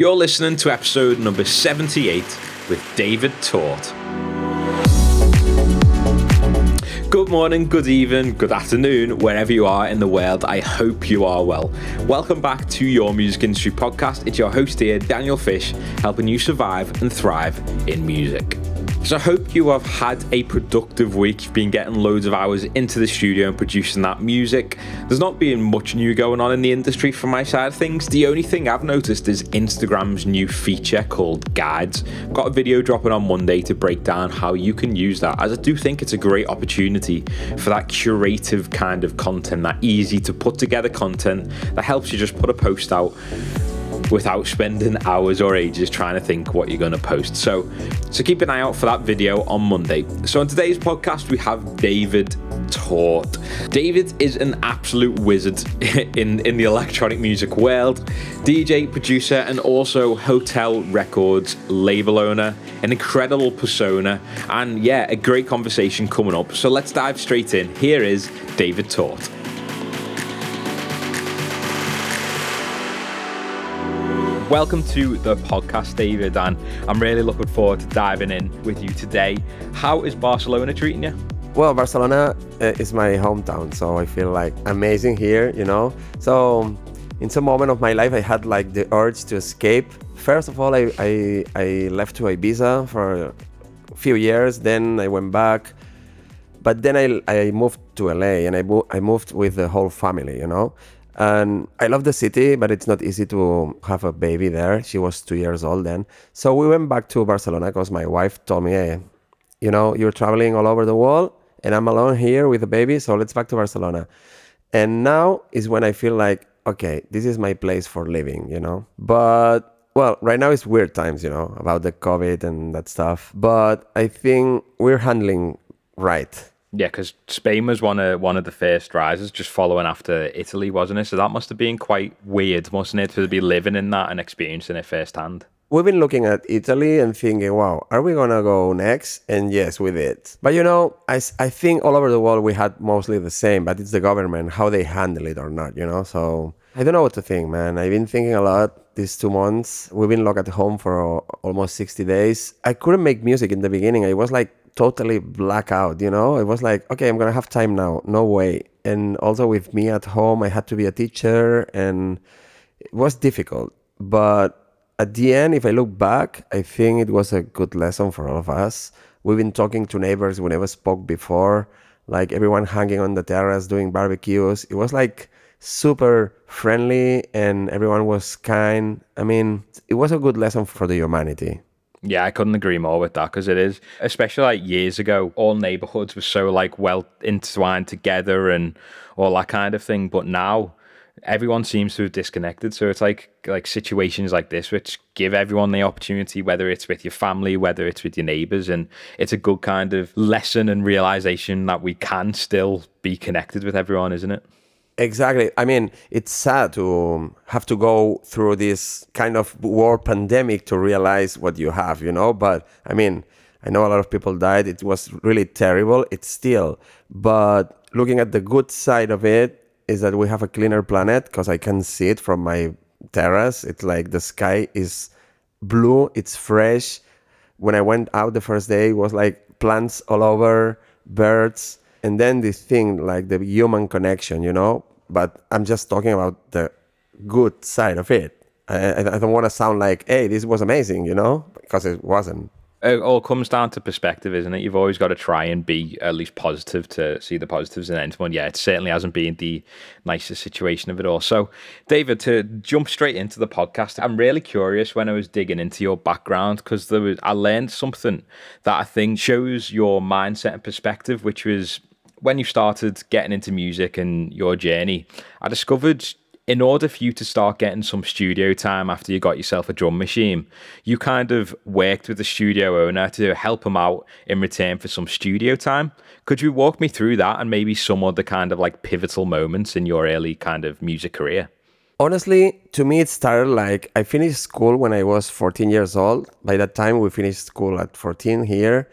You're listening to episode number 78 with David Tort. Good morning, good evening, good afternoon, wherever you are in the world. I hope you are well. Welcome back to your music industry podcast. It's your host here, Daniel Fish, helping you survive and thrive in music. So I hope you have had a productive week. You've been getting loads of hours into the studio and producing that music. There's not been much new going on in the industry from my side of things. The only thing I've noticed is Instagram's new feature called Guides. I've got a video dropping on Monday to break down how you can use that, as I do think it's a great opportunity for that curative kind of content, that easy to put together content that helps you just put a post out without spending hours or ages trying to think what you're going to post. So, so keep an eye out for that video on Monday. So, on today's podcast, we have David Tort. David is an absolute wizard in, in the electronic music world, DJ, producer, and also HoTL Records label owner, an incredible persona, and yeah, a great conversation coming up. So, let's dive straight in. Here is David Tort. Welcome to the podcast, David, and I'm really looking forward to diving in with you today. How is Barcelona treating you? Well, Barcelona uh, is my hometown, so I feel like amazing here, you know. So, in some moment of my life, I had like the urge to escape. First of all, I, I, I left to Ibiza for a few years, then I went back. But then I, I moved to LA and I, I moved with the whole family, you know. And I love the city, but it's not easy to have a baby there. She was two years old then. So we went back to Barcelona because my wife told me, hey, you know, you're traveling all over the world and I'm alone here with the baby. So let's back to Barcelona. And now is when I feel like, okay, this is my place for living, you know? But well, right now it's weird times, you know, about the COVID and that stuff. But I think we're handling right yeah, because Spain was one of one of the first risers, just following after Italy, wasn't it? So that must have been quite weird, mustn't it, to be living in that and experiencing it firsthand. We've been looking at Italy and thinking, wow, are we gonna go next? And yes, we did. But you know, I, I think all over the world we had mostly the same, but it's the government how they handle it or not, you know. So I don't know what to think, man. I've been thinking a lot these two months. We've been locked at home for uh, almost 60 days. I couldn't make music in the beginning. I was like totally blackout, you know? It was like, okay, I'm gonna have time now. No way. And also with me at home, I had to be a teacher and it was difficult. But at the end, if I look back, I think it was a good lesson for all of us. We've been talking to neighbors we never spoke before, like everyone hanging on the terrace doing barbecues. It was like super friendly and everyone was kind. I mean, it was a good lesson for the humanity. Yeah, I couldn't agree more with that because it is, especially like years ago, all neighborhoods were so like well intertwined together and all that kind of thing. But now everyone seems to have disconnected. So it's like like situations like this which give everyone the opportunity, whether it's with your family, whether it's with your neighbors, and it's a good kind of lesson and realization that we can still be connected with everyone, isn't it? Exactly. I mean, it's sad to um, have to go through this kind of war pandemic to realize what you have, you know. But I mean, I know a lot of people died. It was really terrible. It's still. But looking at the good side of it is that we have a cleaner planet because I can see it from my terrace. It's like the sky is blue, it's fresh. When I went out the first day, it was like plants all over, birds and then this thing like the human connection you know but I'm just talking about the good side of it. I, I don't want to sound like, hey, this was amazing, you know, because it wasn't. It all comes down to perspective, isn't it? You've always got to try and be at least positive to see the positives in anyone. Yeah, it certainly hasn't been the nicest situation of it all. So, David, to jump straight into the podcast, I'm really curious when I was digging into your background because there was I learned something that I think shows your mindset and perspective, which was when you started getting into music and your journey, I discovered in order for you to start getting some studio time after you got yourself a drum machine, you kind of worked with the studio owner to help him out in return for some studio time. Could you walk me through that and maybe some of the kind of like pivotal moments in your early kind of music career? Honestly, to me, it started like I finished school when I was 14 years old. By that time, we finished school at 14 here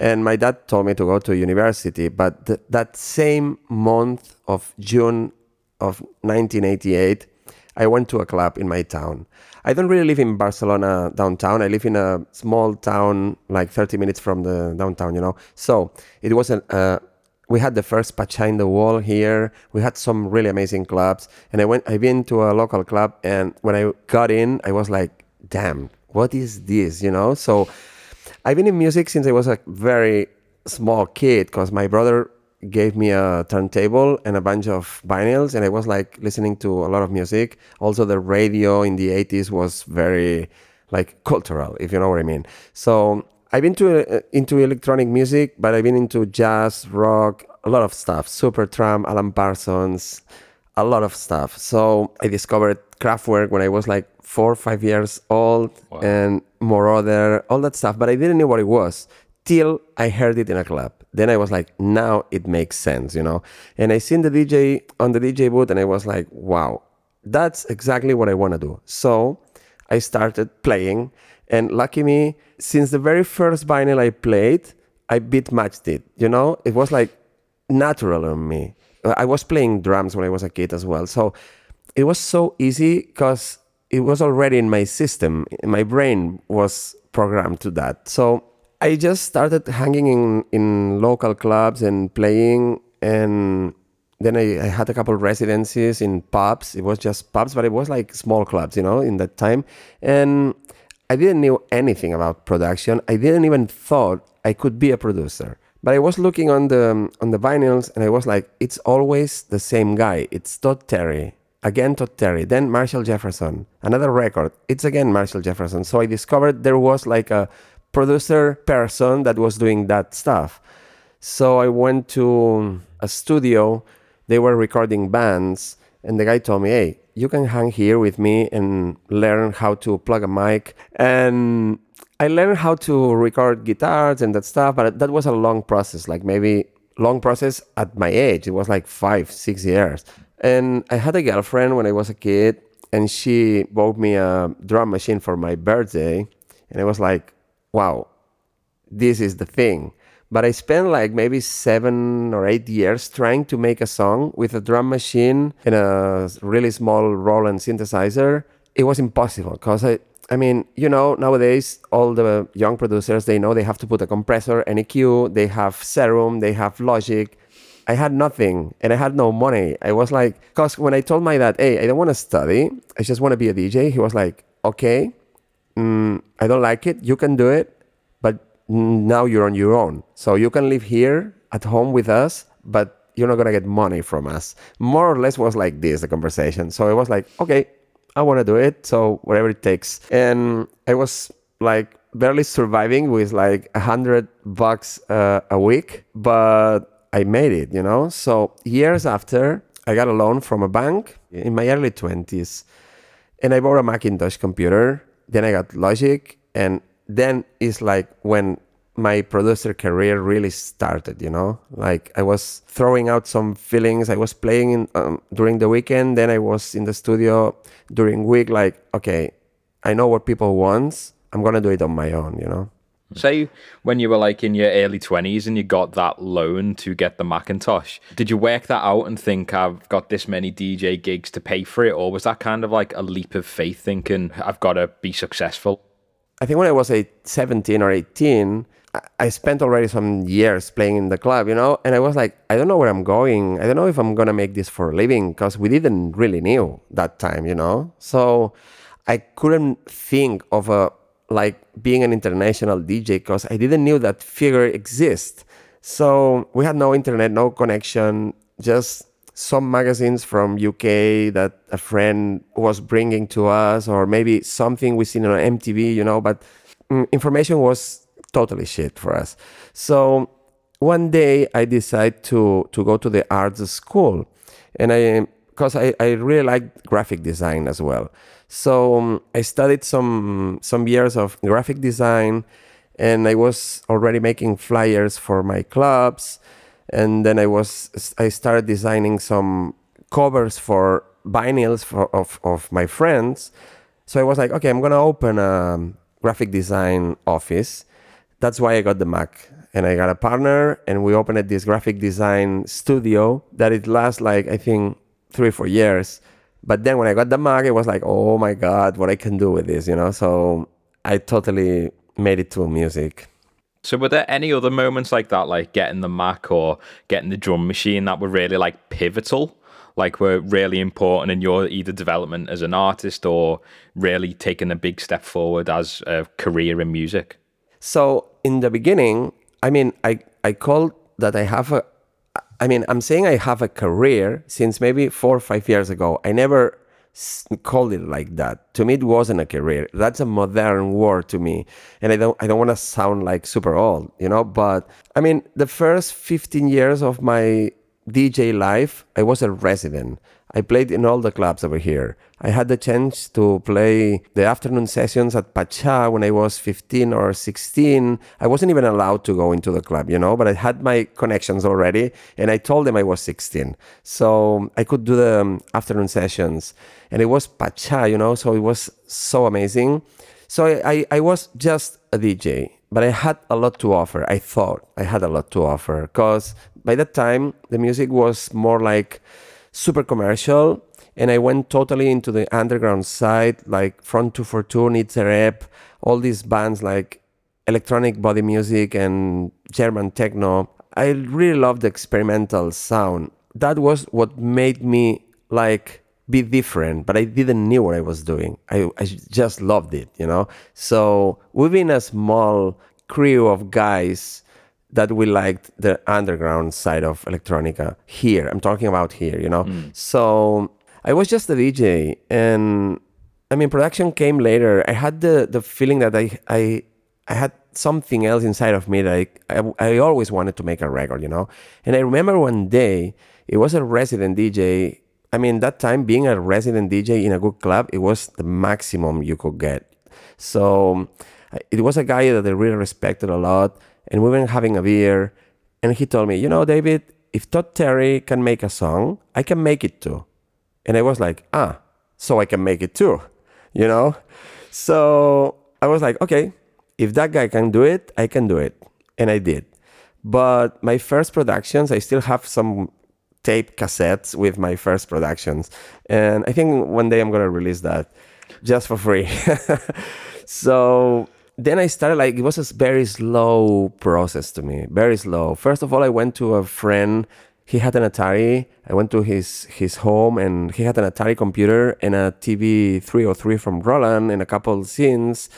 and my dad told me to go to university. But th- that same month of June of 1988, I went to a club in my town. I don't really live in Barcelona downtown. I live in a small town, like 30 minutes from the downtown, you know. So it wasn't. Uh, we had the first Pacha in the wall here. We had some really amazing clubs, and I went. I've been to a local club, and when I got in, I was like, "Damn, what is this?" You know. So I've been in music since I was a very small kid, because my brother gave me a turntable and a bunch of vinyls and i was like listening to a lot of music. Also the radio in the 80s was very like cultural if you know what i mean. So i've been to, uh, into electronic music but i've been into jazz rock a lot of stuff. Supertramp alan parsons a lot of stuff. So i discovered Kraftwerk when i was like four or five years old wow. and Moroder all that stuff but i didn't know what it was till i heard it in a club then I was like, now it makes sense, you know? And I seen the DJ on the DJ booth and I was like, wow, that's exactly what I want to do. So I started playing. And lucky me, since the very first vinyl I played, I beat matched it, you know? It was like natural on me. I was playing drums when I was a kid as well. So it was so easy because it was already in my system. My brain was programmed to that. So I just started hanging in, in local clubs and playing and then I, I, had a couple of residencies in pubs. It was just pubs, but it was like small clubs, you know, in that time. And I didn't know anything about production. I didn't even thought I could be a producer. But I was looking on the on the vinyls and I was like, it's always the same guy. It's Todd Terry. Again Todd Terry. Then Marshall Jefferson. Another record. It's again Marshall Jefferson. So I discovered there was like a producer person that was doing that stuff. So I went to a studio. They were recording bands, and the guy told me, "Hey, you can hang here with me and learn how to plug a mic." And I learned how to record guitars and that stuff, but that was a long process. Like maybe long process at my age. It was like five, six years. And I had a girlfriend when I was a kid, and she bought me a drum machine for my birthday. And I was like, wow, this is the thing. But I spent like maybe seven or eight years trying to make a song with a drum machine and a really small Roland synthesizer. It was impossible because I, I mean, you know, nowadays all the young producers they know they have to put a compressor, an EQ, they have Serum, they have Logic. I had nothing and I had no money. I was like, because when I told my dad, hey, I don't want to study, I just want to be a DJ, he was like, okay, mm, I don't like it. You can do it, but now you're on your own. So you can live here at home with us, but you're not gonna get money from us. More or less was like this the conversation. So it was like, okay, I want to do it. So whatever it takes. And I was like barely surviving with like a hundred bucks uh, a week, but I made it. You know. So years after, I got a loan from a bank in my early twenties, and I bought a Macintosh computer then I got Logic, and then it's like when my producer career really started you know like i was throwing out some feelings i was playing in, um, during the weekend then i was in the studio during week like okay i know what people want i'm gonna do it on my own you know Say when you were like in your early 20s and you got that loan to get the Macintosh, did you work that out and think I've got this many DJ gigs to pay for it? Or was that kind of like a leap of faith thinking I've got to be successful? I think when I was 17 or 18, I spent already some years playing in the club, you know, and I was like, I don't know where I'm going. I don't know if I'm going to make this for a living because we didn't really knew that time, you know. So I couldn't think of a like being an international DJ because I didn't knew that figure exists. So we had no internet, no connection, just some magazines from UK that a friend was bringing to us, or maybe something we seen on MTV, you know. But mm, information was totally shit for us. So one day I decided to to go to the arts school, and I because I, I really like graphic design as well. So um, I studied some some years of graphic design, and I was already making flyers for my clubs, and then I was I started designing some covers for vinyls for, of of my friends. So I was like, okay, I'm gonna open a graphic design office. That's why I got the Mac and I got a partner and we opened this graphic design studio that it lasts like I think three four years But then when I got the Mac, it was like, oh my God, what I can do with this, you know? So I totally made it to music. So were there any other moments like that, like getting the Mac or getting the drum machine that were really like pivotal? Like were really important in your either development as an artist or really taking a big step forward as a career in music? So in the beginning, I mean, I, I called that I have a, I mean, I'm saying I have a career since maybe four or five years ago. I never called it like that. To me, it wasn't a career. That's a modern word to me, and I don't I don't want to sound like super old, you know. But I mean, the first 15 years of my DJ life, I was a resident. I played in all the clubs over here. I had the chance to play the afternoon sessions at Pacha when I was 15 or 16. I wasn't even allowed to go into the club, you know, but I had my connections already and I told them I was 16. So I could do the um, afternoon sessions and it was Pacha, you know, so it was so amazing. So I, I, I was just a DJ, but I had a lot to offer. I thought I had a lot to offer because by that time the music was more like super commercial and I went totally into the underground side, like Front 242, a Ebb, all these bands like electronic body music and German techno. I really loved the experimental sound. That was what made me like be different, but I didn't knew what I was doing. I, I just loved it, you know? So been a small crew of guys that we liked the underground side of electronica here. I'm talking about here, you know. Mm. So I was just a DJ, and I mean, production came later. I had the the feeling that I I I had something else inside of me that I, I, I always wanted to make a record, you know. And I remember one day it was a resident DJ. I mean, that time being a resident DJ in a good club, it was the maximum you could get. So it was a guy that I really respected a lot and we were having a beer, and he told me, you know, David, if Todd Terry can make a song, I can make it too. And I was like, ah, so I can make it too, you know? So I was like, okay, if that guy can do it, I can do it. And I did. But my first productions, I still have some tape cassettes with my first productions. And I think one day I'm going to release that just for free. so then I started like it was a very slow process to me, very slow. First of all, I went to a friend. He had an Atari. I went to his his home and he had an Atari computer and a TB 303 from Roland and a couple scenes.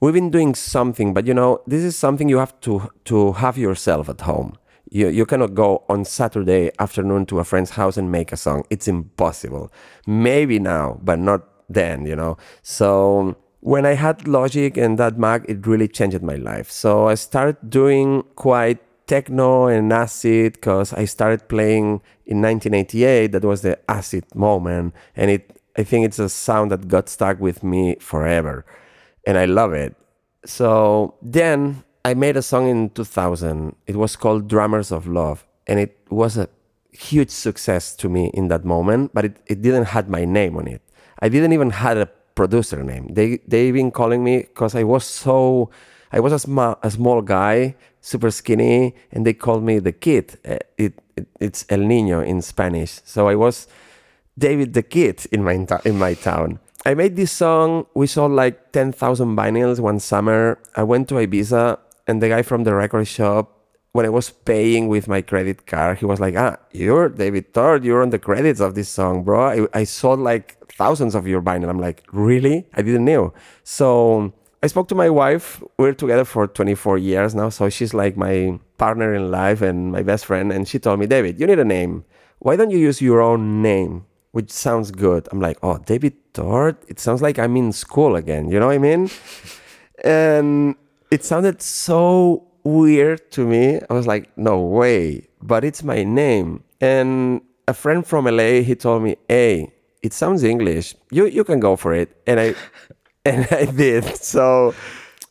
We've been doing something, but you know, this is something you have to to have yourself at home. You, you cannot go on Saturday afternoon to a friend's house and make a song. It's impossible. Maybe now, but not then, you know. So when I had Logic and that Mac, it really changed my life. So I started doing quite techno and acid because I started playing in 1988. That was the acid moment, and it I think it's a sound that got stuck with me forever, and I love it. So then I made a song in 2000. It was called Drummers of Love, and it was a huge success to me in that moment. But it, it didn't have my name on it. I didn't even had a producer name. They they've been calling me because I was so I was a small a small guy, super skinny, and they called me the kid. Eh, it, it it's El Niño in Spanish. So I was David the Kid in my in my town. I made this song. We sold like ten thousand vinyls one summer. I went to Ibiza, and the guy from the record shop when I was paying with my credit card, he was like, "Ah, you're David Tort. You're on the credits of this song, bro. I, I sold like thousands of your vinyl." I'm like, "Really? I didn't know." So I spoke to my wife. We're together for 24 years now, so she's like my partner in life and my best friend. And she told me, "David, you need a name. Why don't you use your own name, which sounds good?" I'm like, "Oh, David Tort. It sounds like I'm in school again. You know what I mean?" and it sounded so weird to me. I was like, no way, but it's my name. And a friend from LA, he told me, hey, it sounds English. You you can go for it. And I and I did. So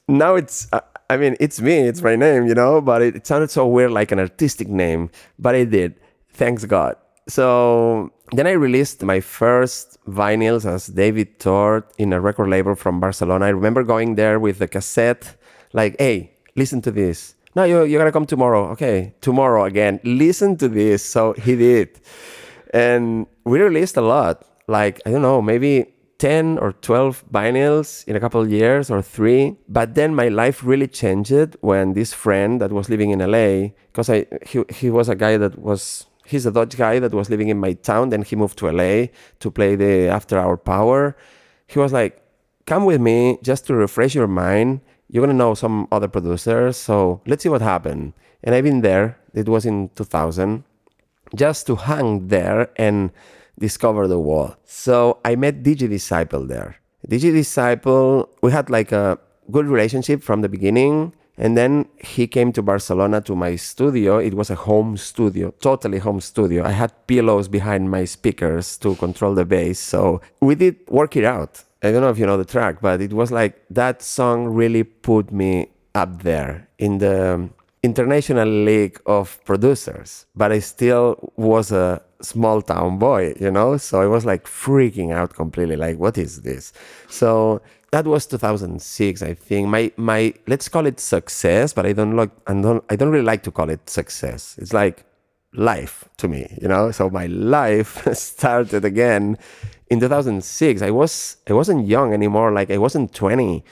now it's I mean, it's me, it's my name, you know, but it, it sounded so weird like an artistic name, but I did. Thanks God. So then I released my first vinyls as David Tort in a record label from Barcelona. I remember going there with the cassette, like, hey, listen to this. No, you, you're going to come tomorrow. Okay, tomorrow again. Listen to this. So he did. And we released a lot. Like, I don't know, maybe 10 or 12 vinyls in a couple years or three. But then my life really changed when this friend that was living in LA, because I he, he was a guy that was he's a Dutch guy that was living in my town. Then he moved to LA to play the After Hour Power. He was like, "Come with me just to refresh your mind. You're gonna know some other producers, so let's see what happened." And I've been there. It was in 2000, just to hang there and discover the wall. So I met DJ Disciple there. DJ Disciple, we had like a good relationship from the beginning. And then he came to Barcelona to my studio. It was a home studio, totally home studio. I had pillows behind my speakers to control the bass. So we did work it out. I don't know if you know the track, but it was like that song really put me up there in the international league of producers. But I still was a small town boy, you know? So I was like freaking out completely, like, what is this? So that was 2006, I think. My my let's call it success, but I don't like I don't I don't really like to call it success. It's like life to me, you know? So my life started again in 2006. I was I wasn't young anymore, like I wasn't 20,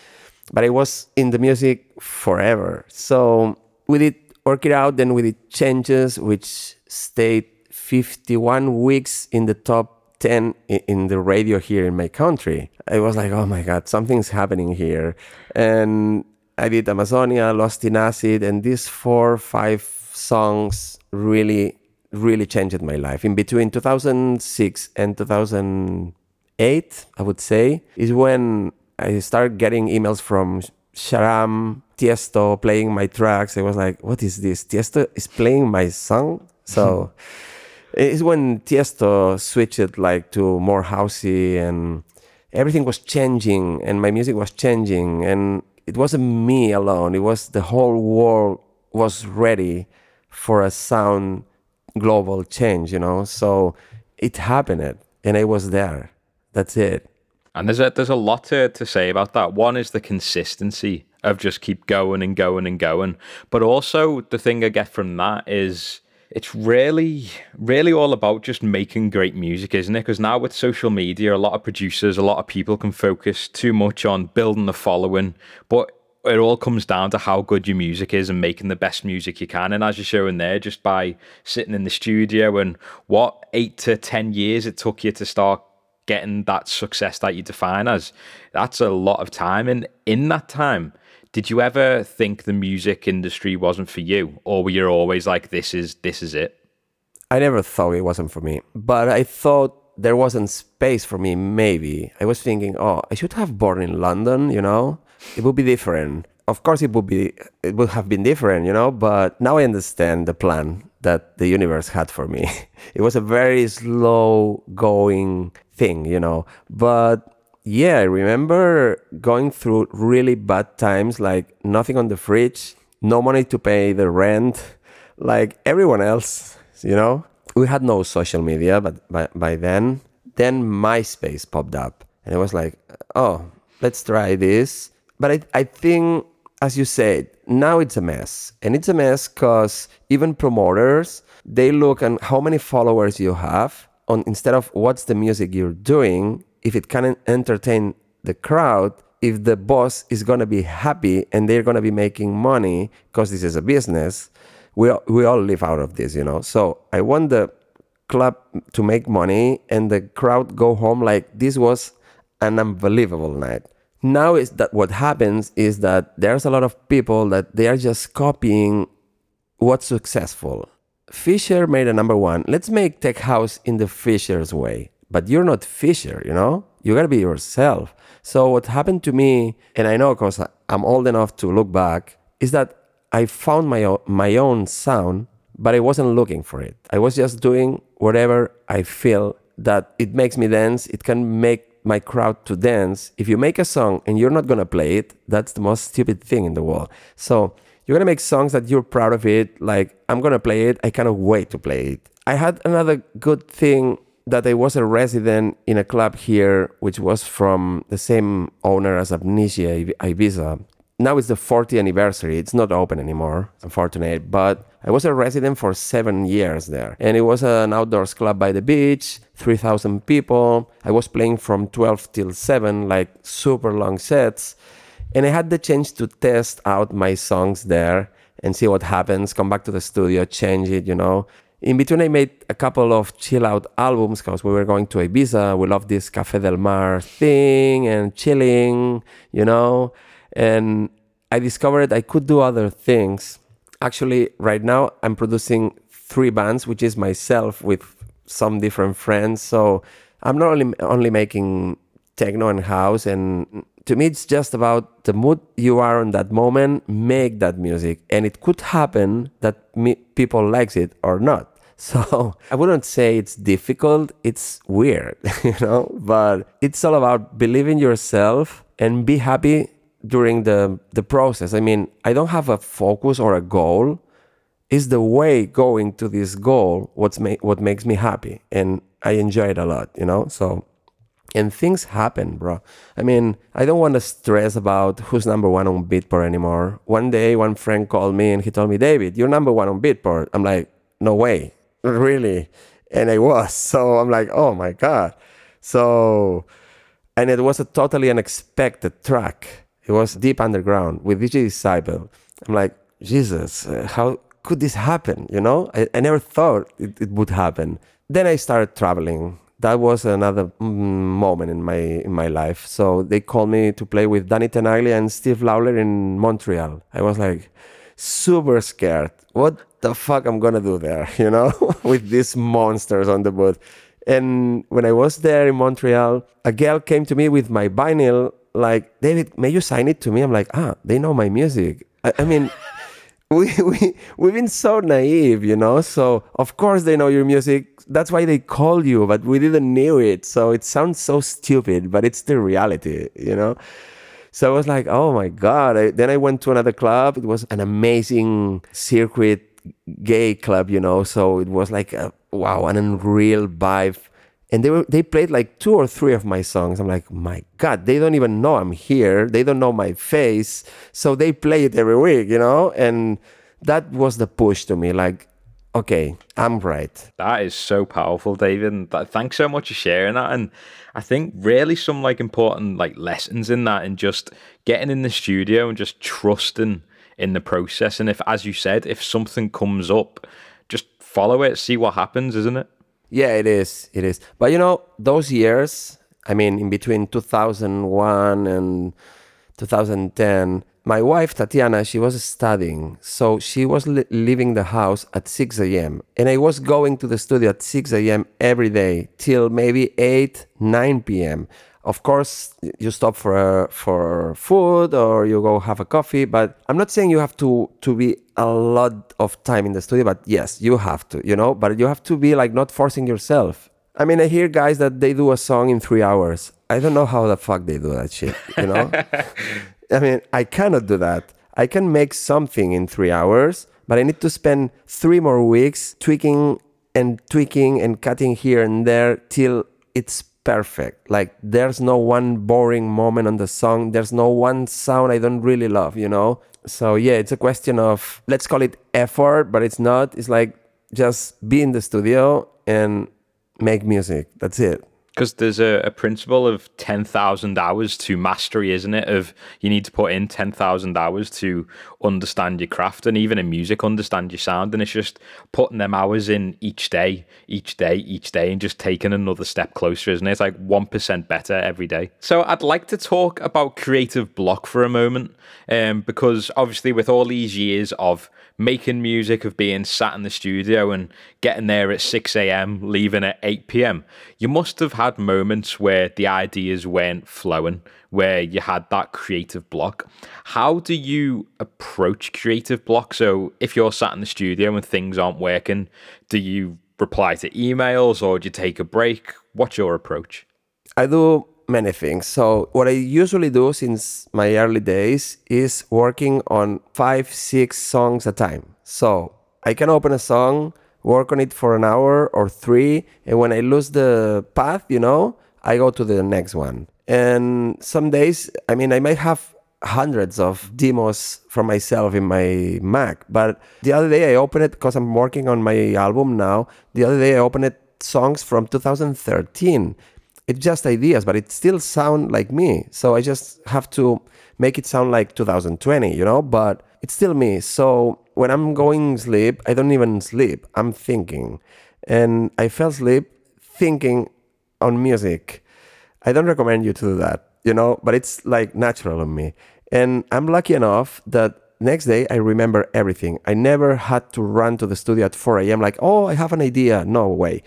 but I was in the music forever. So we did work it out, then we did changes which stayed 51 weeks in the top 10 in the radio here in my country. I was like, oh my God, something's happening here. And I did Amazonia, Lost in Acid, and these four, five songs really, really changed my life. In between 2006 and 2008, I would say, is when I started getting emails from Sharam, Tiesto playing my tracks. I was like, what is this? Tiesto is playing my song? So. It's when Tiesto switched like to more housey and everything was changing and my music was changing and it wasn't me alone. It was the whole world was ready for a sound global change, you know. So it happened and I was there. That's it. And there's a there's a lot to, to say about that. One is the consistency of just keep going and going and going. But also the thing I get from that is it's really, really all about just making great music, isn't it? Because now with social media, a lot of producers, a lot of people can focus too much on building the following, but it all comes down to how good your music is and making the best music you can. And as you're showing there, just by sitting in the studio and what eight to 10 years it took you to start getting that success that you define as, that's a lot of time. And in that time, did you ever think the music industry wasn't for you, or were you always like, "This is this is it"? I never thought it wasn't for me, but I thought there wasn't space for me. Maybe I was thinking, "Oh, I should have born in London." You know, it would be different. Of course, it would be. It would have been different, you know. But now I understand the plan that the universe had for me. it was a very slow going thing, you know. But yeah, I remember going through really bad times, like nothing on the fridge, no money to pay the rent, like everyone else, you know? We had no social media, but by, by then, then MySpace popped up. And it was like, oh, let's try this. But I, I think, as you said, now it's a mess. And it's a mess because even promoters, they look at how many followers you have on instead of what's the music you're doing if it can entertain the crowd, if the boss is going to be happy and they're going to be making money because this is a business, we, we all live out of this, you know. So I want the club to make money and the crowd go home like this was an unbelievable night. Now is that what happens is that there's a lot of people that they are just copying what's successful. Fisher made a number one. Let's make tech house in the Fisher's way but you're not Fisher, you know? You gotta be yourself. So what happened to me, and I know because I'm old enough to look back, is that I found my own, my own sound, but I wasn't looking for it. I was just doing whatever I feel that it makes me dance. It can make my crowd to dance. If you make a song and you're not gonna play it, that's the most stupid thing in the world. So you're gonna make songs that you're proud of it. Like I'm gonna play it. I cannot wait to play it. I had another good thing that I was a resident in a club here, which was from the same owner as Amnesia Ibiza. Now it's the 40th anniversary. It's not open anymore, unfortunately. But I was a resident for seven years there. And it was an outdoors club by the beach, 3,000 people. I was playing from 12 till 7, like super long sets. And I had the chance to test out my songs there and see what happens, come back to the studio, change it, you know. In between, I made a couple of chill out albums because we were going to Ibiza. We loved this Cafe del Mar thing and chilling, you know. And I discovered I could do other things. Actually, right now, I'm producing three bands, which is myself with some different friends. So I'm not only, only making techno and house and to me it's just about the mood you are in that moment make that music and it could happen that me, people likes it or not so i wouldn't say it's difficult it's weird you know but it's all about believing yourself and be happy during the the process i mean i don't have a focus or a goal is the way going to this goal what's ma- what makes me happy and i enjoy it a lot you know so and things happen, bro. I mean, I don't want to stress about who's number one on Beatport anymore. One day, one friend called me and he told me, David, you're number one on Beatport. I'm like, no way, really? And I was. So I'm like, oh my God. So, and it was a totally unexpected track. It was Deep Underground with DJ Disciple. I'm like, Jesus, uh, how could this happen? You know, I, I never thought it, it would happen. Then I started traveling that was another mm, moment in my in my life. So they called me to play with Danny Tenaglia and Steve Lawler in Montreal. I was like super scared. What the fuck I'm gonna do there, you know, with these monsters on the booth. And when I was there in Montreal, a girl came to me with my vinyl, like, David, may you sign it to me? I'm like, ah, they know my music. I, I mean, we, we, we've been so naive, you know? So, of course, they know your music. That's why they call you, but we didn't know it. So, it sounds so stupid, but it's the reality, you know? So I was like, oh my God. I, then I went to another club. It was an amazing circuit gay club, you know? So, it was like, a, wow, an unreal vibe. And they were they played like two or three of my songs. I'm like my god they don't even know i'm here. They don't know my face. So they play it every week you know? And that was the push to me like okay i'm right. That is so powerful david. Thanks so much for sharing that. And i think really some like important like lessons in that and just getting in the studio and just trusting in the process and if as you said if something comes up just follow it see what happens isn't it yeah, it is. It is. But you know, those years, I mean, in between 2001 and 2010, my wife Tatiana, she was studying. So she was li- leaving the house at 6 a.m. And I was going to the studio at 6 a.m. every day till maybe 8, 9 p.m. Of course, you stop for for food or you go have a coffee, but I'm not saying you have to to be a lot of time in the studio, but yes, you have to, you know, but you have to be like not forcing yourself. I mean, I hear guys that they do a song in 3 hours. I don't know how the fuck they do that shit, you know? I mean, I cannot do that. I can make something in 3 hours, but I need to spend 3 more weeks tweaking and tweaking and cutting here and there till it's perfect. Like there's no one boring moment on the song. There's no one sound I don't really love, you know? So yeah, it's a question of let's call it effort, but it's not. It's like just be in the studio and make music. That's it because there's a, a, principle of 10,000 hours to mastery, isn't it? Of you need to put in 10,000 hours to understand your craft and even in music, understand your sound. And it's just putting them hours in each day, each day, each day, and just taking another step closer, isn't it? It's like 1% better every day. So I'd like to talk about creative block for a moment, um, because obviously, with all these years of making music, of being sat in the studio and getting there at 6 a.m., leaving at 8 p.m., you must have had moments where the ideas weren't flowing, where you had that creative block. How do you approach creative block? So if you're sat in the studio and things aren't working, do you reply to emails or do you take a break? What's your approach? I do many things. So what I usually do since my early days is working on five, six songs a time. So I can open a song, work on it for an hour or three, and when I lose the path, you know, I go to the next one. And some days, I mean, I might have hundreds of demos for myself in my Mac. But the other day I opened it because I'm working on my album now. The other day I opened it songs from 2013. It's just ideas, but it still sound like me. So I just have to make it sound like 2020, you know, but it's still me. So when I'm going sleep, I don't even sleep. I'm thinking. And I fell asleep thinking on music. I don't recommend you to do that you know, but it's like natural on me. And I'm lucky enough that next day I remember everything. I never had to run to the studio at 4 a.m. like, oh, I have an idea. No way.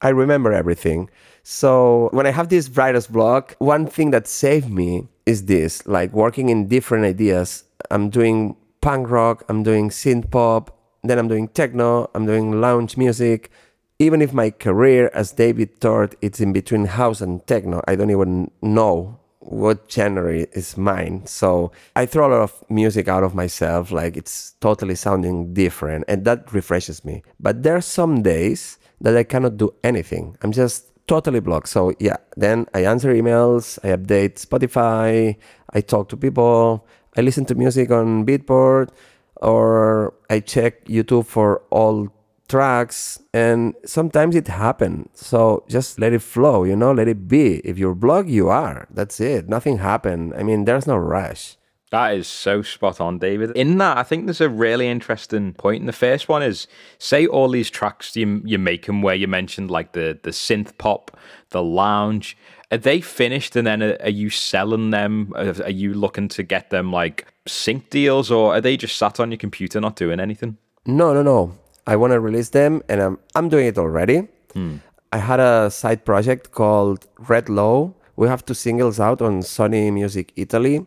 I remember everything. So when I have this writer's block, one thing that saved me is this like working in different ideas. I'm doing punk rock, I'm doing synth pop, then I'm doing techno, I'm doing lounge music, even if my career as David Tort it's in between house and techno, I don't even know what genre is mine. So I throw a lot of music out of myself, like it's totally sounding different, and that refreshes me. But there are some days that I cannot do anything. I'm just totally blocked. So yeah, then I answer emails, I update Spotify, I talk to people, I listen to music on Beatport, or I check YouTube for all tracks and sometimes it happens so just let it flow you know let it be. If you're blocked you are. That's it. Nothing happened. I mean there's no rush that is so spot on, David. In that, I think there's a really interesting point. And the first one is say all these tracks you, you're making where you mentioned like the, the synth pop, the lounge, are they finished and then are, are you selling them? Are, are you looking to get them like sync deals or are they just sat on your computer not doing anything? No, no, no. I want to release them, and I'm I'm doing it already. Hmm. I had a side project called Red Low. We have two singles out on Sony Music Italy.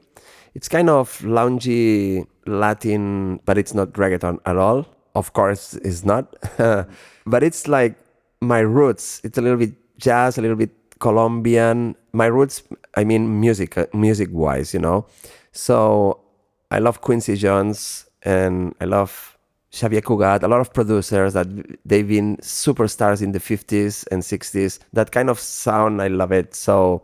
It's kind of loungy Latin, but it's not reggaeton at all. Of course, it's not. but it's like my roots. It's a little bit jazz, a little bit Colombian. My roots, I mean, music, uh, music wise, you know. So I love Quincy Jones and I love Xavier Cugat, a lot of producers that they've been superstars in the 50s and 60s. That kind of sound, I love it. So,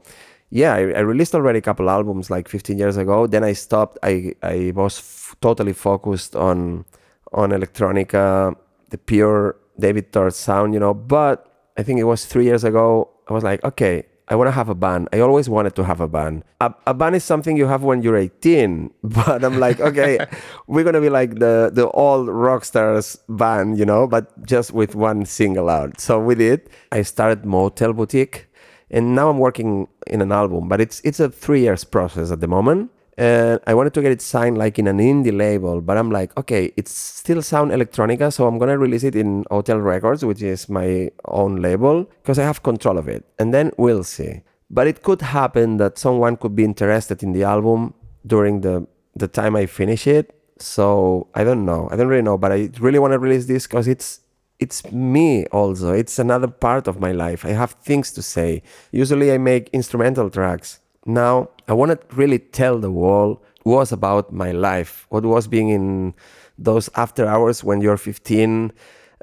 yeah, I, I released already a couple albums like 15 years ago. Then I stopped. I, I was f- totally focused on on electronica, the pure David Tort sound, you know. But I think it was three years ago. I was like, okay, I want to have a band. I always wanted to have a band. A, a band is something you have when you're 18, but I'm like, okay, we're gonna be like the the old rock stars band, you know, but just with one single out. So we did. I started Motel Boutique, and now I'm working in an album. But it's it's a three years process at the moment and I wanted to get it signed like in an indie label, but I'm like, okay, it's still sound electronica, so I'm gonna release it in HoTL Records, which is my own label, because I have control of it, and then we'll see. But it could happen that someone could be interested in the album during the the time I finish it. So I don't know. I don't really know, but I really want to release this because it's it's me also. It's another part of my life. I have things to say. Usually I make instrumental tracks now I want to really tell the world was about my life, what was being in those after hours when you're 15,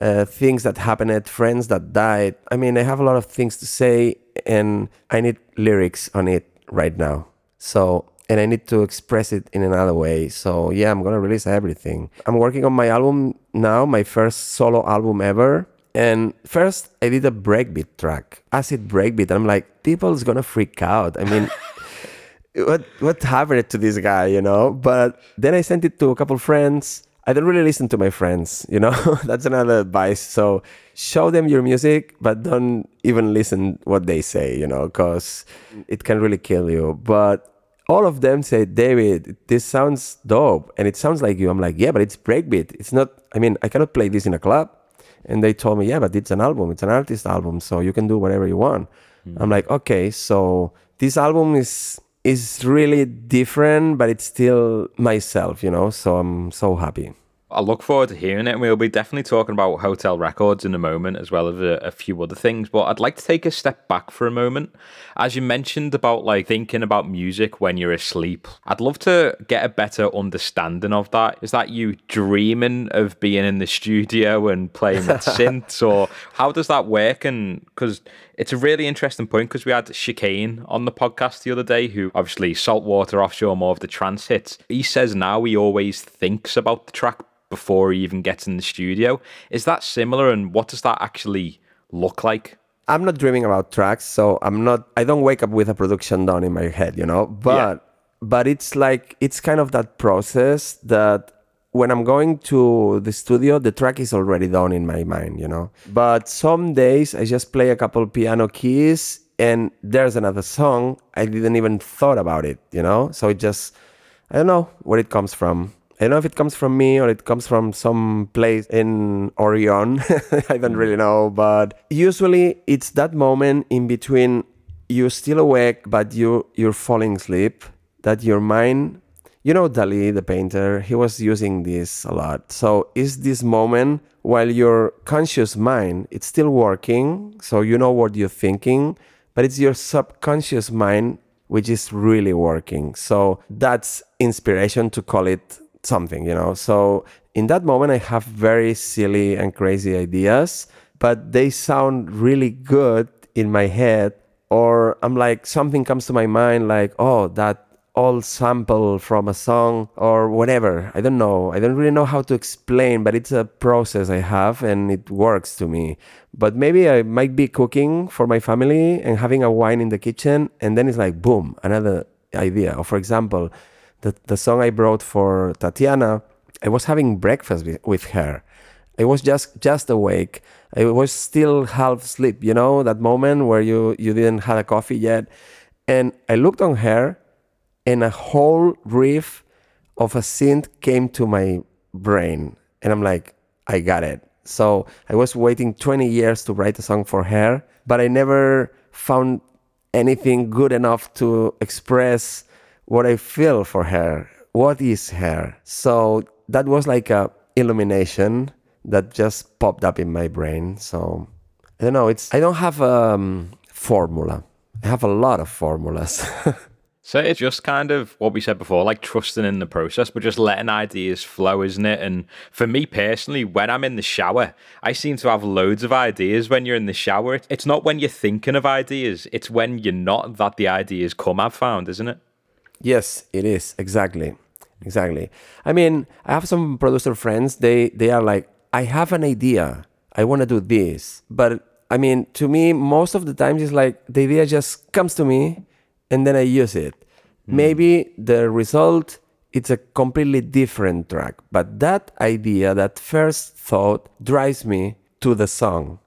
uh, things that happened, friends that died. I mean, I have a lot of things to say, and I need lyrics on it right now. So, and I need to express it in another way. So, yeah, I'm gonna release everything. I'm working on my album now, my first solo album ever. And first, I did a breakbeat track, acid breakbeat. I'm like, people's gonna freak out. I mean, what what happened to this guy, you know? But then I sent it to a couple friends. I don't really listen to my friends, you know. That's another advice. So show them your music, but don't even listen what they say, you know, because it can really kill you. But all of them say, David, this sounds dope, and it sounds like you. I'm like, yeah, but it's breakbeat. It's not. I mean, I cannot play this in a club. And they told me, yeah, but it's an album. It's an artist album, so you can do whatever you want. Mm. I'm like, okay, so this album is is really different, but it's still myself, you know. So I'm so happy. I look forward to hearing it. And we'll be definitely talking about HoTL Records in a moment, as well as a, a, few other things. But I'd like to take a step back for a moment. As you mentioned about like thinking about music when you're asleep, I'd love to get a better understanding of that. Is that you dreaming of being in the studio and playing with synths, or how does that work? And because it's a really interesting point, because we had Chicane on the podcast the other day, who obviously saltwater offshore, more of the trance hits. He says now he always thinks about the track before he even gets in the studio. Is that similar, and what does that actually look like? I'm not dreaming about tracks, so I'm not. I don't wake up with a production done in my head, you know. But yeah. but it's like it's kind of that process that when I'm going to the studio, the track is already done in my mind, you know. But some days I just play a couple piano keys and there's another song. I didn't even thought about it, you know. So it just I don't know where it comes from. I don't know if it comes from me or it comes from some place in Orion. I don't mm-hmm. really know, but usually it's that moment in between you're still awake but you you're falling asleep that your mind you know Dali the painter he was using this a lot so is this moment while your conscious mind it's still working so you know what you're thinking but it's your subconscious mind which is really working so that's inspiration to call it something, you know. So in that moment, I have very silly and crazy ideas, but they sound really good in my head. Or I'm like, something comes to my mind, like, oh, that old sample from a song or whatever. I don't know. I don't really know how to explain, but it's a process I have and it works to me. But maybe I might be cooking for my family and having a wine in the kitchen, and then it's like, boom, another idea. Or for example, the, the song I brought for Tatiana, I was having breakfast with, with her. I was just just awake. I was still half asleep, you know, that moment where you you didn't have a coffee yet. And I looked on her and a whole riff of a synth came to my brain. And I'm like, I got it. So I was waiting 20 years to write a song for her, but I never found anything good enough to express what I feel for her. What is her? So that was like a illumination that just popped up in my brain. So I don't know. It's I don't have a um, formula. I have a lot of formulas. so it's just kind of what we said before, like trusting in the process, but just letting ideas flow, isn't it? And for me personally, when I'm in the shower, I seem to have loads of ideas when you're in the shower. It's not when you're thinking of ideas, it's when you're not that the ideas come, I've found, isn't it? Yes, it is exactly, exactly. I mean, I have some producer friends. They they are like, I have an idea. I want to do this, but I mean, to me, most of the times it's like the idea just comes to me, and then I use it. Mm. Maybe the result it's a completely different track, but that idea, that first thought, drives me to the song.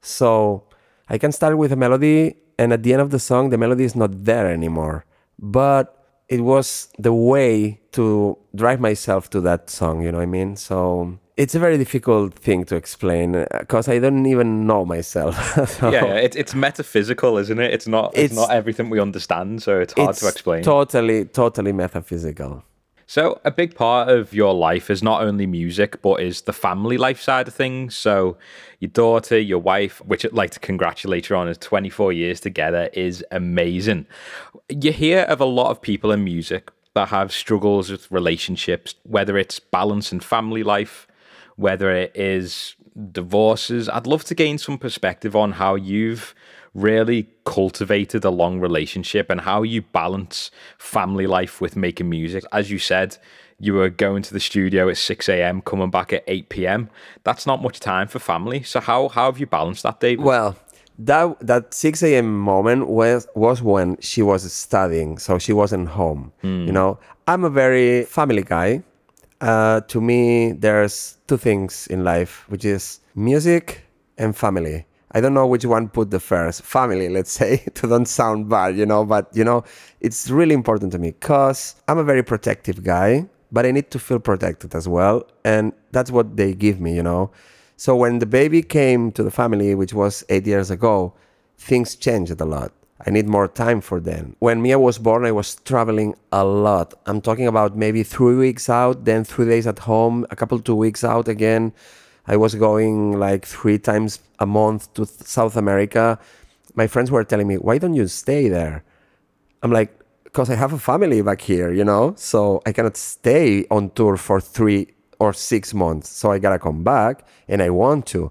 So I can start with a melody, and at the end of the song, the melody is not there anymore. But it was the way to drive myself to that song, you know what I mean? So it's a very difficult thing to explain uh, because I don't even know myself. so yeah, it's it's metaphysical, isn't it? It's not it's, it's, not everything we understand, so it's hard it's to explain. Totally, totally metaphysical. So, a big part of your life is not only music, but is the family life side of things. So, your daughter, your wife, which I'd like to congratulate you on, is 24 years together, is amazing. You hear of a lot of people in music that have struggles with relationships, whether it's balance in family life, whether it is divorces. I'd love to gain some perspective on how you've really cultivated a long relationship and how you balance family life with making music. As you said, you were going to the studio at 6 a.m., coming back at 8 p.m. That's not much time for family. So how, how have you balanced that, David? Well, that that 6 a.m. moment was was when she was studying, so she wasn't home. Mm. You know, I'm a very family guy. Uh, to me, there's two things in life, which is music and family. I don't know which one put the first. Family, let's say, to don't sound bad, you know, but you know, it's really important to me because I'm a very protective guy, but I need to feel protected as well. And that's what they give me, you know. So when the baby came to the family, which was eight years ago, things changed a lot. I need more time for them. When Mia was born, I was traveling a lot. I'm talking about maybe three weeks out, then three days at home, a couple two weeks out again. I was going like three times a month to South America. My friends were telling me, "Why don't you stay there?" I'm like, "Because I have a family back here, you know, so I cannot stay on tour for three or six months. So I gotta come back, and I want to."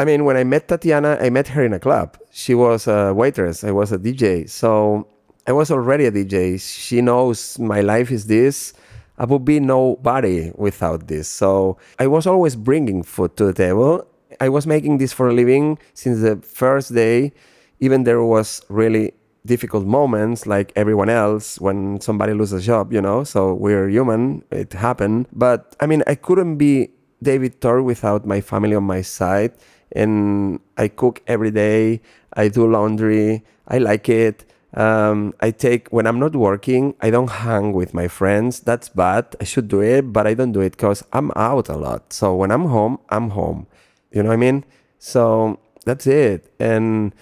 I mean, when I met Tatiana, I met her in a club. She was a waitress, I was a DJ. So I was already a DJ. She knows my life is this. I would be nobody without this. So I was always bringing food to the table. I was making this for a living since the first day, even there was really difficult moments like everyone else when somebody loses a job, you know. So we're human, it happened. But I mean, I couldn't be David Tort without my family on my side and I cook every day. I do laundry. I like it. Um, I take when I'm not working. I don't hang with my friends. That's bad. I should do it, but I don't do it because I'm out a lot. So when I'm home, I'm home. You know what I mean? So that's it. And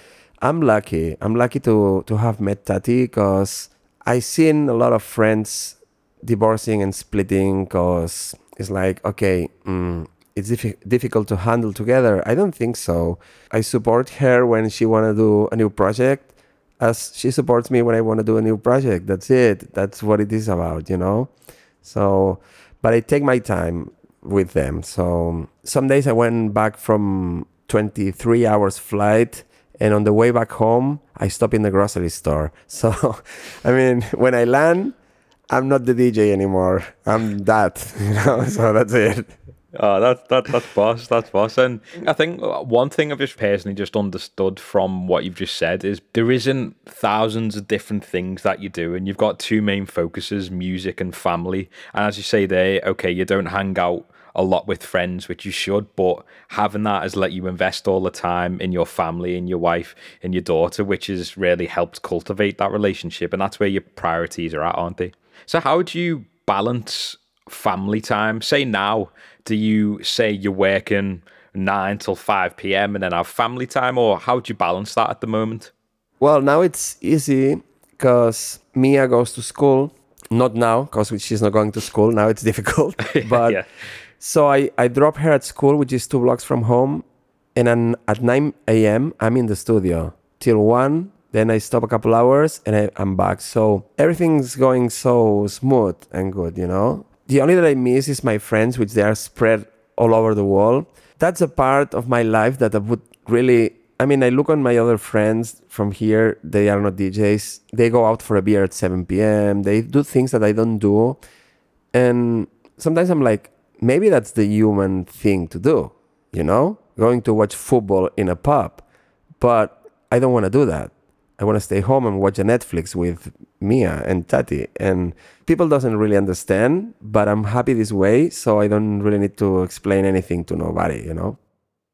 I'm lucky. I'm lucky to to have met Tati because I seen a lot of friends divorcing and splitting because it's like okay. Mm, it's diffi- difficult to handle together. I don't think so. I support her when she want to do a new project as she supports me when I want to do a new project. That's it. That's what it is about, you know? So, but I take my time with them. So, some days I went back from 23 hours flight and on the way back home, I stop in the grocery store. So, I mean, when I land, I'm not the DJ anymore. I'm that, you know? So that's it. Oh, that, that that's boss. That's boss. And I think uh, one thing I've just personally just understood from what you've just said is there isn't thousands of different things that you do, and you've got two main focuses: music and family. And as you say there, okay, you don't hang out a lot with friends, which you should, but having that has let you invest all the time in your family, in your wife, in your daughter, which has really helped cultivate that relationship. And that's where your priorities are at, aren't they? So, how do you balance family time? Say now, do you say you're working nine till 5 p.m. and then have family time, or how do you balance that at the moment? Well, now it's easy because Mia goes to school. Not now, because she's not going to school. Now it's difficult. But yeah. so I, I drop her at school, which is two blocks from home. And then at 9 a.m., I'm in the studio till 1. Then I stop a couple hours and I, I'm back. So everything's going so smooth and good, you know? The only that I miss is my friends, which they are spread all over the world. That's a part of my life that I would really. I mean, I look on my other friends from here. They are not DJs. They go out for a beer at 7 p.m. They do things that I don't do. And sometimes I'm like, maybe that's the human thing to do, you know? Going to watch football in a pub. But I don't want to do that. I want to stay home and watch a Netflix with Mia and Tati. And people doesn't really understand, but I'm happy this way, so I don't really need to explain anything to nobody, you know?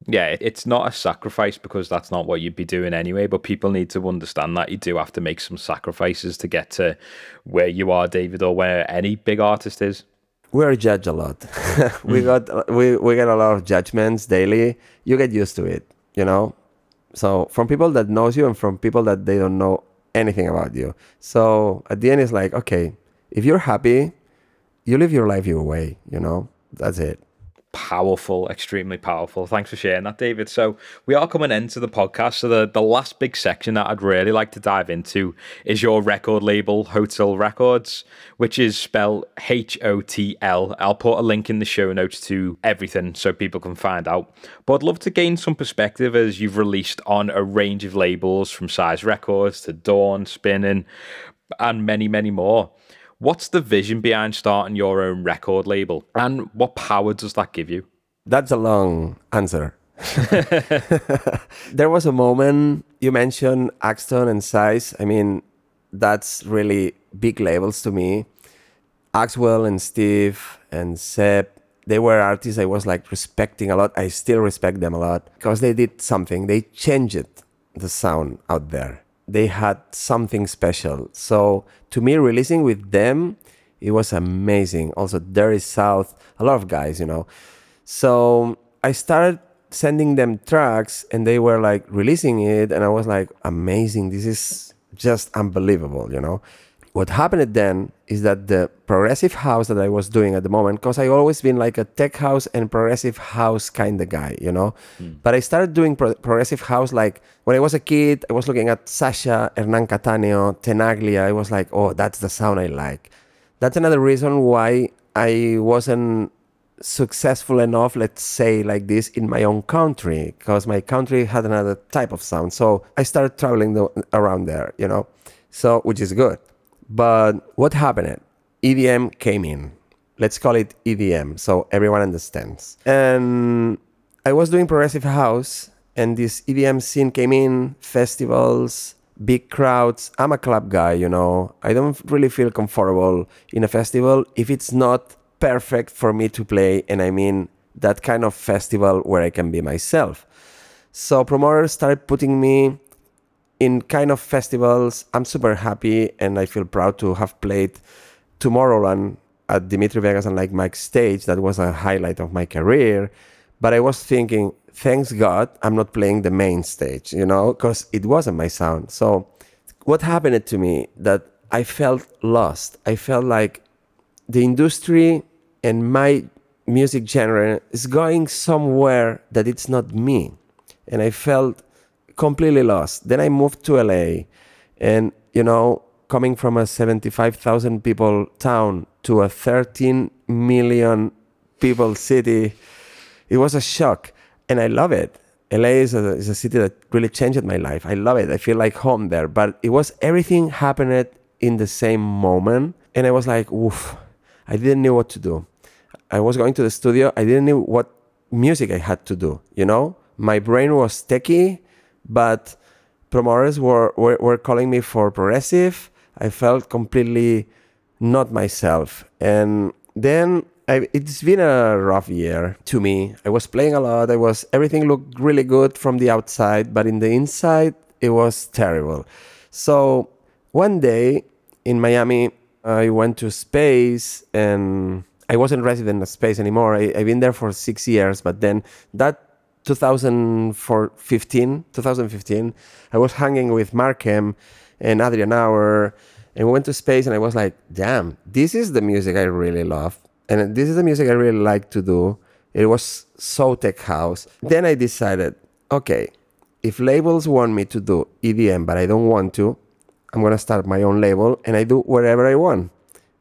Yeah, it's not a sacrifice because that's not what you'd be doing anyway, but people need to understand that you do have to make some sacrifices to get to where you are, David, or where any big artist is. We're judged a lot. we mm. got we, we get a lot of judgments daily. You get used to it, you know? So from people that knows you and from people that they don't know anything about you. So at the end, it's like, okay, if you're happy, you live your life your way. You know, that's it powerful, extremely powerful. Thanks for sharing that, David. So we are coming into the podcast. So the, the last big section that I'd really like to dive into is your record label, HoTL Records, which is spelled H-O-T-L. I'll put a link in the show notes to everything so people can find out. But I'd love to gain some perspective as you've released on a range of labels from Size Records to Doorn, Spinnin', and many, many more. What's the vision behind starting your own record label and what power does that give you? That's a long answer. there was a moment you mentioned Axtone and Size. I mean, that's really big labels to me. Axwell and Steve and Seb, they were artists I was like respecting a lot. I still respect them a lot because they did something. They changed the sound out there they had something special. So to me, releasing with them, it was amazing. Also, Dirty South, a lot of guys, you know. So I started sending them tracks and they were like releasing it and I was like amazing this is just unbelievable, you know. What happened then is that the progressive house that I was doing at the moment, because I always been like a tech house and progressive house kind of guy, you know. Mm. But I started doing pro- progressive house like when I was a kid. I was looking at Sasha, Hernan Cattaneo, Tenaglia. I was like, oh, that's the sound I like. That's another reason why I wasn't successful enough, let's say like this, in my own country, because my country had another type of sound. So I started traveling the, around there, you know, so which is good. But what happened? EDM came in. Let's call it EDM so everyone understands. And I was doing progressive house, and this EDM scene came in, festivals, big crowds. I'm a club guy, you know. I don't really feel comfortable in a festival if it's not perfect for me to play. And I mean that kind of festival where I can be myself. So promoters started putting me in kind of festivals, I'm super happy and I feel proud to have played Tomorrowland at Dimitri Vegas and Like Mike stage. That was a highlight of my career. But I was thinking, thanks God, I'm not playing the main stage, you know, because it wasn't my sound. So what happened to me that I felt lost. I felt like the industry and my music genre is going somewhere that it's not me. And I felt completely lost. Then I moved to LA, and you know, coming from a 75,000 people town to a 13 million people city, it was a shock, and I love it. LA is a, is a city that really changed my life. I love it. I feel like home there. But it was everything happened in the same moment, and I was like, oof, I didn't know what to do. I was going to the studio. I didn't know what music I had to do. You know, my brain was techie but promoters were, were, were calling me for progressive. I felt completely not myself. And then I, it's been a rough year to me. I was playing a lot. I was everything looked really good from the outside, but in the inside it was terrible. So one day in Miami, I went to space and I wasn't resident at space anymore. I, I've been there for six years, but then that 2015, 2015, I was hanging with Markem and Adrian Auer, and we went to space, and I was like, damn, this is the music I really love, and this is the music I really like to do. It was so tech house. Then I decided, okay, if labels want me to do EDM, but I don't want to, I'm gonna start my own label, and I do whatever I want.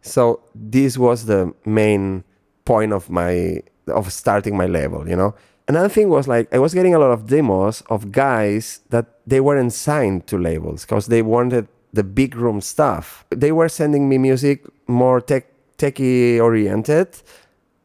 So this was the main point of my of starting my label, you know another thing was like I was getting a lot of demos of guys that they weren't signed to labels because they wanted the big room stuff. They were sending me music more tech techie oriented,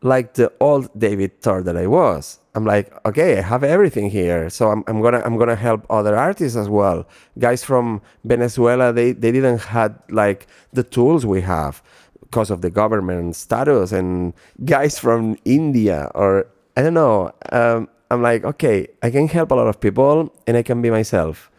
like the old David Tort that I was. I'm like, okay, I have everything here, so I'm, I'm gonna I'm gonna help other artists as well. Guys from Venezuela, they they didn't had like the tools we have because of the government status, and guys from India or I don't know. Um, I'm like, okay, I can help a lot of people and I can be myself.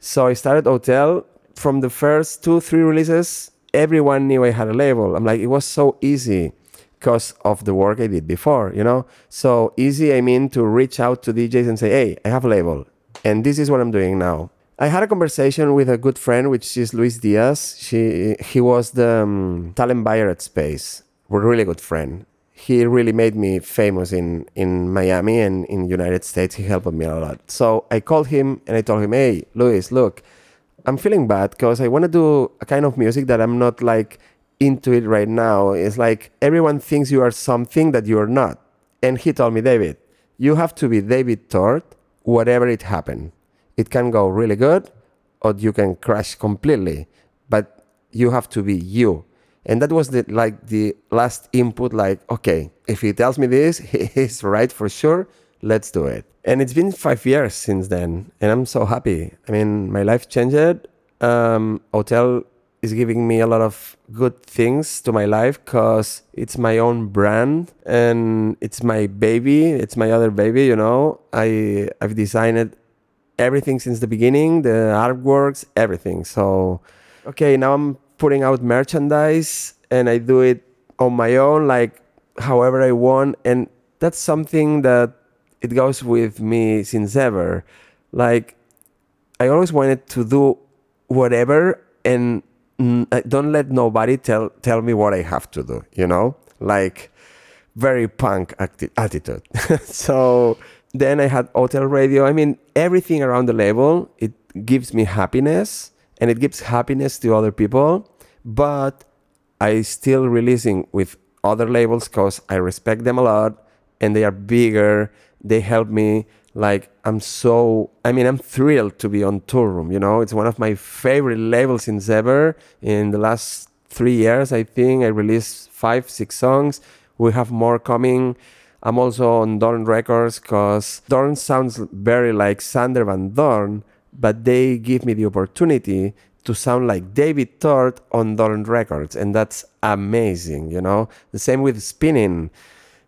So I started HoTL. From the first two, three releases, everyone knew I had a label. I'm like, it was so easy because of the work I did before, you know? So easy, I mean, to reach out to DJs and say, hey, I have a label and this is what I'm doing now. I had a conversation with a good friend, which is Luis Diaz. She, he was the um, talent buyer at Space. We're really good friend he really made me famous in, in Miami and in United States. He helped me a lot. So I called him and I told him, hey, Luis, look, I'm feeling bad because I want to do a kind of music that I'm not like into it right now. It's like everyone thinks you are something that you're not. And he told me, David, you have to be David Tort, whatever it happened. It can go really good or you can crash completely, but you have to be you and that was the like the last input like okay if he tells me this he's right for sure let's do it. And it's been five years since then and i'm so happy. I mean my life changed. Um, HoTL is giving me a lot of good things to my life because it's my own brand and it's my baby it's my other baby you know? I i've designed everything since the beginning the artworks everything. So okay now i'm putting out merchandise and I do it on my own, like however I want. And that's something that it goes with me since ever. Like, I always wanted to do whatever and don't let nobody tell tell me what I have to do, you know? Like very punk acti- attitude. so then I had HoTL radio. I mean, everything around the label, it gives me happiness and it gives happiness to other people, but I still releasing with other labels cuz I respect them a lot and they are bigger. They help me like I'm so I mean I'm thrilled to be on Toolroom, you know? It's one of my favorite labels in ever. In the last 3 years, I think I released 5 6 songs. We have more coming. I'm also on Doorn Records cuz Doorn sounds very like Sander Van Doorn, but they give me the opportunity to sound like David Tort on Doorn Records and that's amazing, you know? The same with Spinnin'.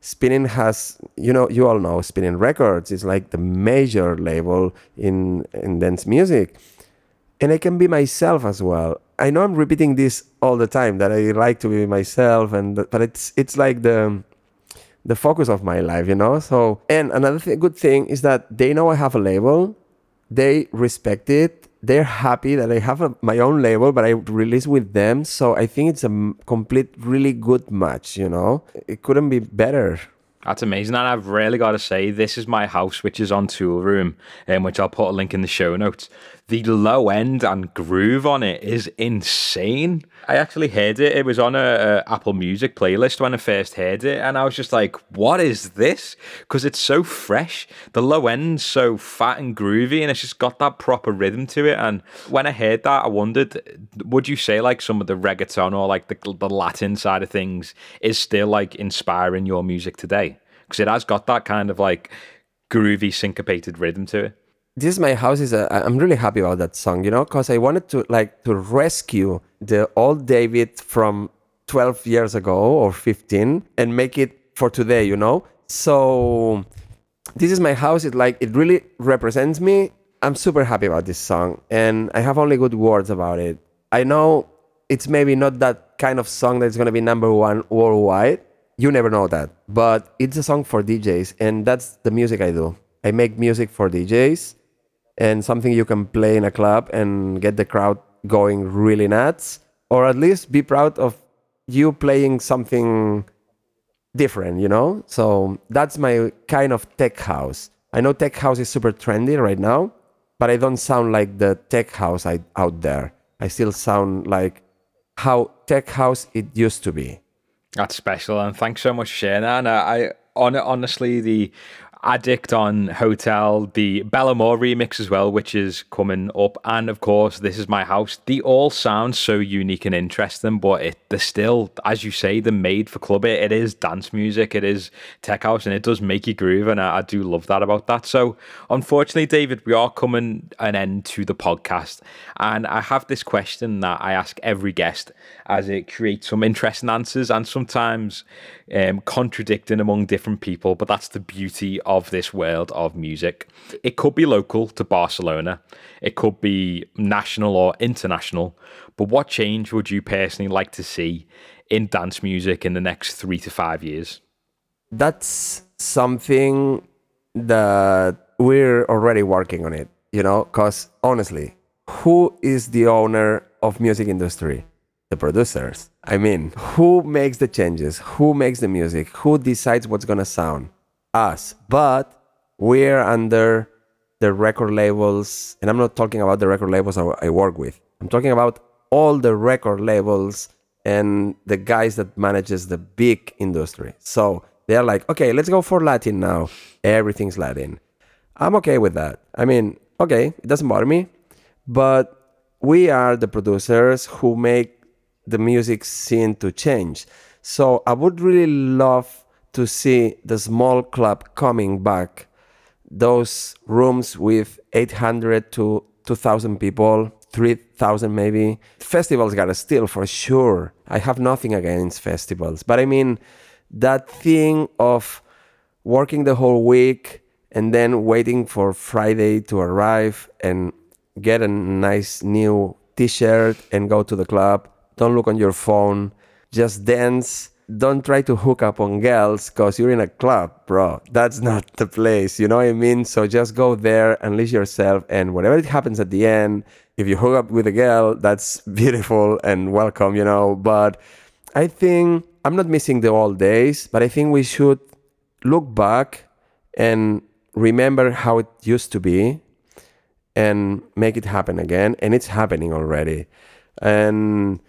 Spinnin' has, you know, you all know Spinnin' Records is like the major label in, in dance music. And I can be myself as well. I know I'm repeating this all the time that I like to be myself, and but it's it's like the the focus of my life, you know. So and another th- good thing is that they know I have a label, they respect it, they're happy that I have a, my own label, but I release with them. So I think it's a complete, really good match. You know, it couldn't be better. That's amazing. And I've really got to say, this is my house, which is on Toolroom, um, which I'll put a link in the show notes. The low end and groove on it is insane. I actually heard it. It was on a, a Apple Music playlist when I first heard it, and I was just like, "What is this?" Because it's so fresh. The low end's so fat and groovy, and it's just got that proper rhythm to it. And when I heard that, I wondered, would you say like some of the reggaeton or like the the Latin side of things is still like inspiring your music today? Because it has got that kind of like groovy syncopated rhythm to it this is my house is a, i'm really happy about that song you know because i wanted to like to rescue the old david from 12 years ago or 15 and make it for today you know? So this is my house it like it really represents me. I'm super happy about this song and i have only good words about it. I know it's maybe not that kind of song that's going to be number one worldwide you never know that but it's a song for djs and that's the music i do. I make music for djs and something you can play in a club and get the crowd going really nuts, or at least be proud of you playing something different, you know? So that's my kind of tech house. I know tech house is super trendy right now, but I don't sound like the tech house I, out there. I still sound like how tech house it used to be. That's special, and thanks so much that. And I, I honestly, the Addict on HoTL, the Bellamore remix as well, which is coming up, and of course, This Is My House. They all sound so unique and interesting, but it they're still, as you say, they're made for club. It, it is dance music, it is tech house, and it does make you groove, and I, I do love that about that. So, unfortunately, David, we are coming an end to the podcast, and I have this question that I ask every guest as it creates some interesting answers and sometimes um, contradicting among different people, but that's the beauty of this world of music. It could be local to Barcelona, it could be national or international, but what change would you personally like to see in dance music in the next three to five years? That's something that we're already working on it, you know, because honestly, who is the owner of music industry? The producers. I mean, who makes the changes? Who makes the music? Who decides what's gonna sound? Us. But we're under the record labels, and I'm not talking about the record labels I work with. I'm talking about all the record labels and the guys that manages the big industry. So they're like, okay, let's go for Latin now. Everything's Latin. I'm okay with that. I mean, okay, it doesn't bother me, but we are the producers who make the music scene to change. So I would really love to see the small club coming back. Those rooms with 800 to 2,000 people, 3,000 maybe. Festivals gotta still for sure. I have nothing against festivals, but I mean that thing of working the whole week and then waiting for Friday to arrive and get a nice new t-shirt and go to the club don't look on your phone. Just dance. Don't try to hook up on girls because you're in a club, bro. That's not the place. You know what I mean? So just go there, unleash yourself, and whatever it happens at the end, if you hook up with a girl, that's beautiful and welcome, you know. But I think I'm not missing the old days, but I think we should look back and remember how it used to be and make it happen again. And it's happening already. And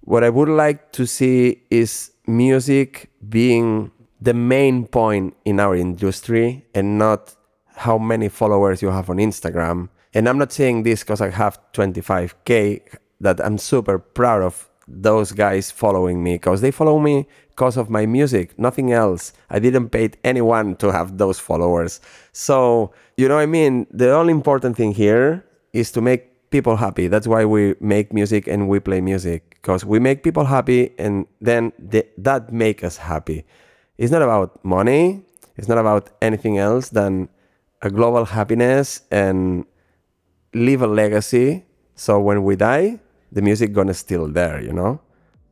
what I would like to see is music being the main point in our industry and not how many followers you have on Instagram. And I'm not saying this because I have 25K, that I'm super proud of those guys following me because they follow me because of my music, nothing else. I didn't pay anyone to have those followers. So, you know what I mean? The only important thing here is to make people happy. That's why we make music and we play music because we make people happy and then they, that make us happy. It's not about money. It's not about anything else than a global happiness and leave a legacy. So when we die, the music gonna still there, you know?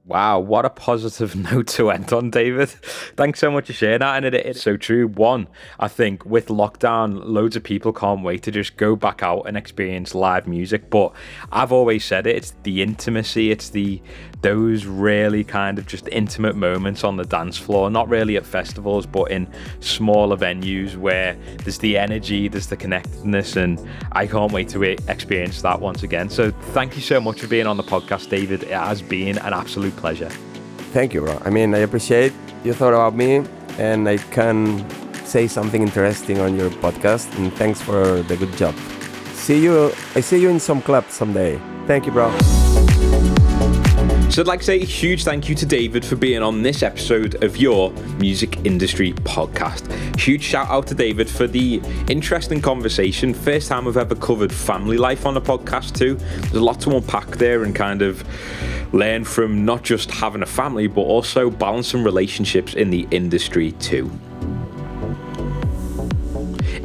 Wow, what a positive note to end on, David. Thanks so much for sharing that. And it, it's so true. One, I think with lockdown, loads of people can't wait to just go back out and experience live music. But I've always said it, it's the intimacy, it's the those really kind of just intimate moments on the dance floor, not really at festivals, but in smaller venues where there's the energy, there's the connectedness, and I can't wait to experience that once again. So thank you so much for being on the podcast, David. It has been an absolute pleasure. Thank you, bro. I mean, I appreciate you thought about me, and I can say something interesting on your podcast. And thanks for the good job. See you. I see you in some club someday. Thank you, bro. So I'd like to say a huge thank you to David for being on this episode of your music industry podcast. Huge shout out to David for the interesting conversation. First time I've ever covered family life on a podcast too. There's a lot to unpack there and kind of learn from not just having a family but also balancing relationships in the industry too.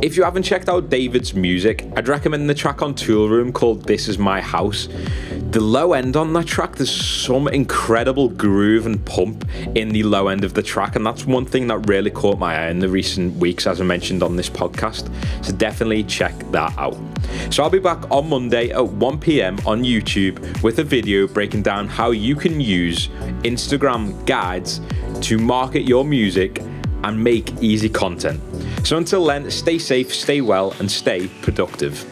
If you haven't checked out David's music, I'd recommend the track on Toolroom called This Is My House. The low end on that track, there's some incredible groove and pump in the low end of the track, and that's one thing that really caught my eye in the recent weeks, as I mentioned on this podcast. So definitely check that out. So I'll be back on Monday at 1 pm on YouTube with a video breaking down how you can use Instagram guides to market your music and make easy content. So until then, stay safe, stay well, and stay productive.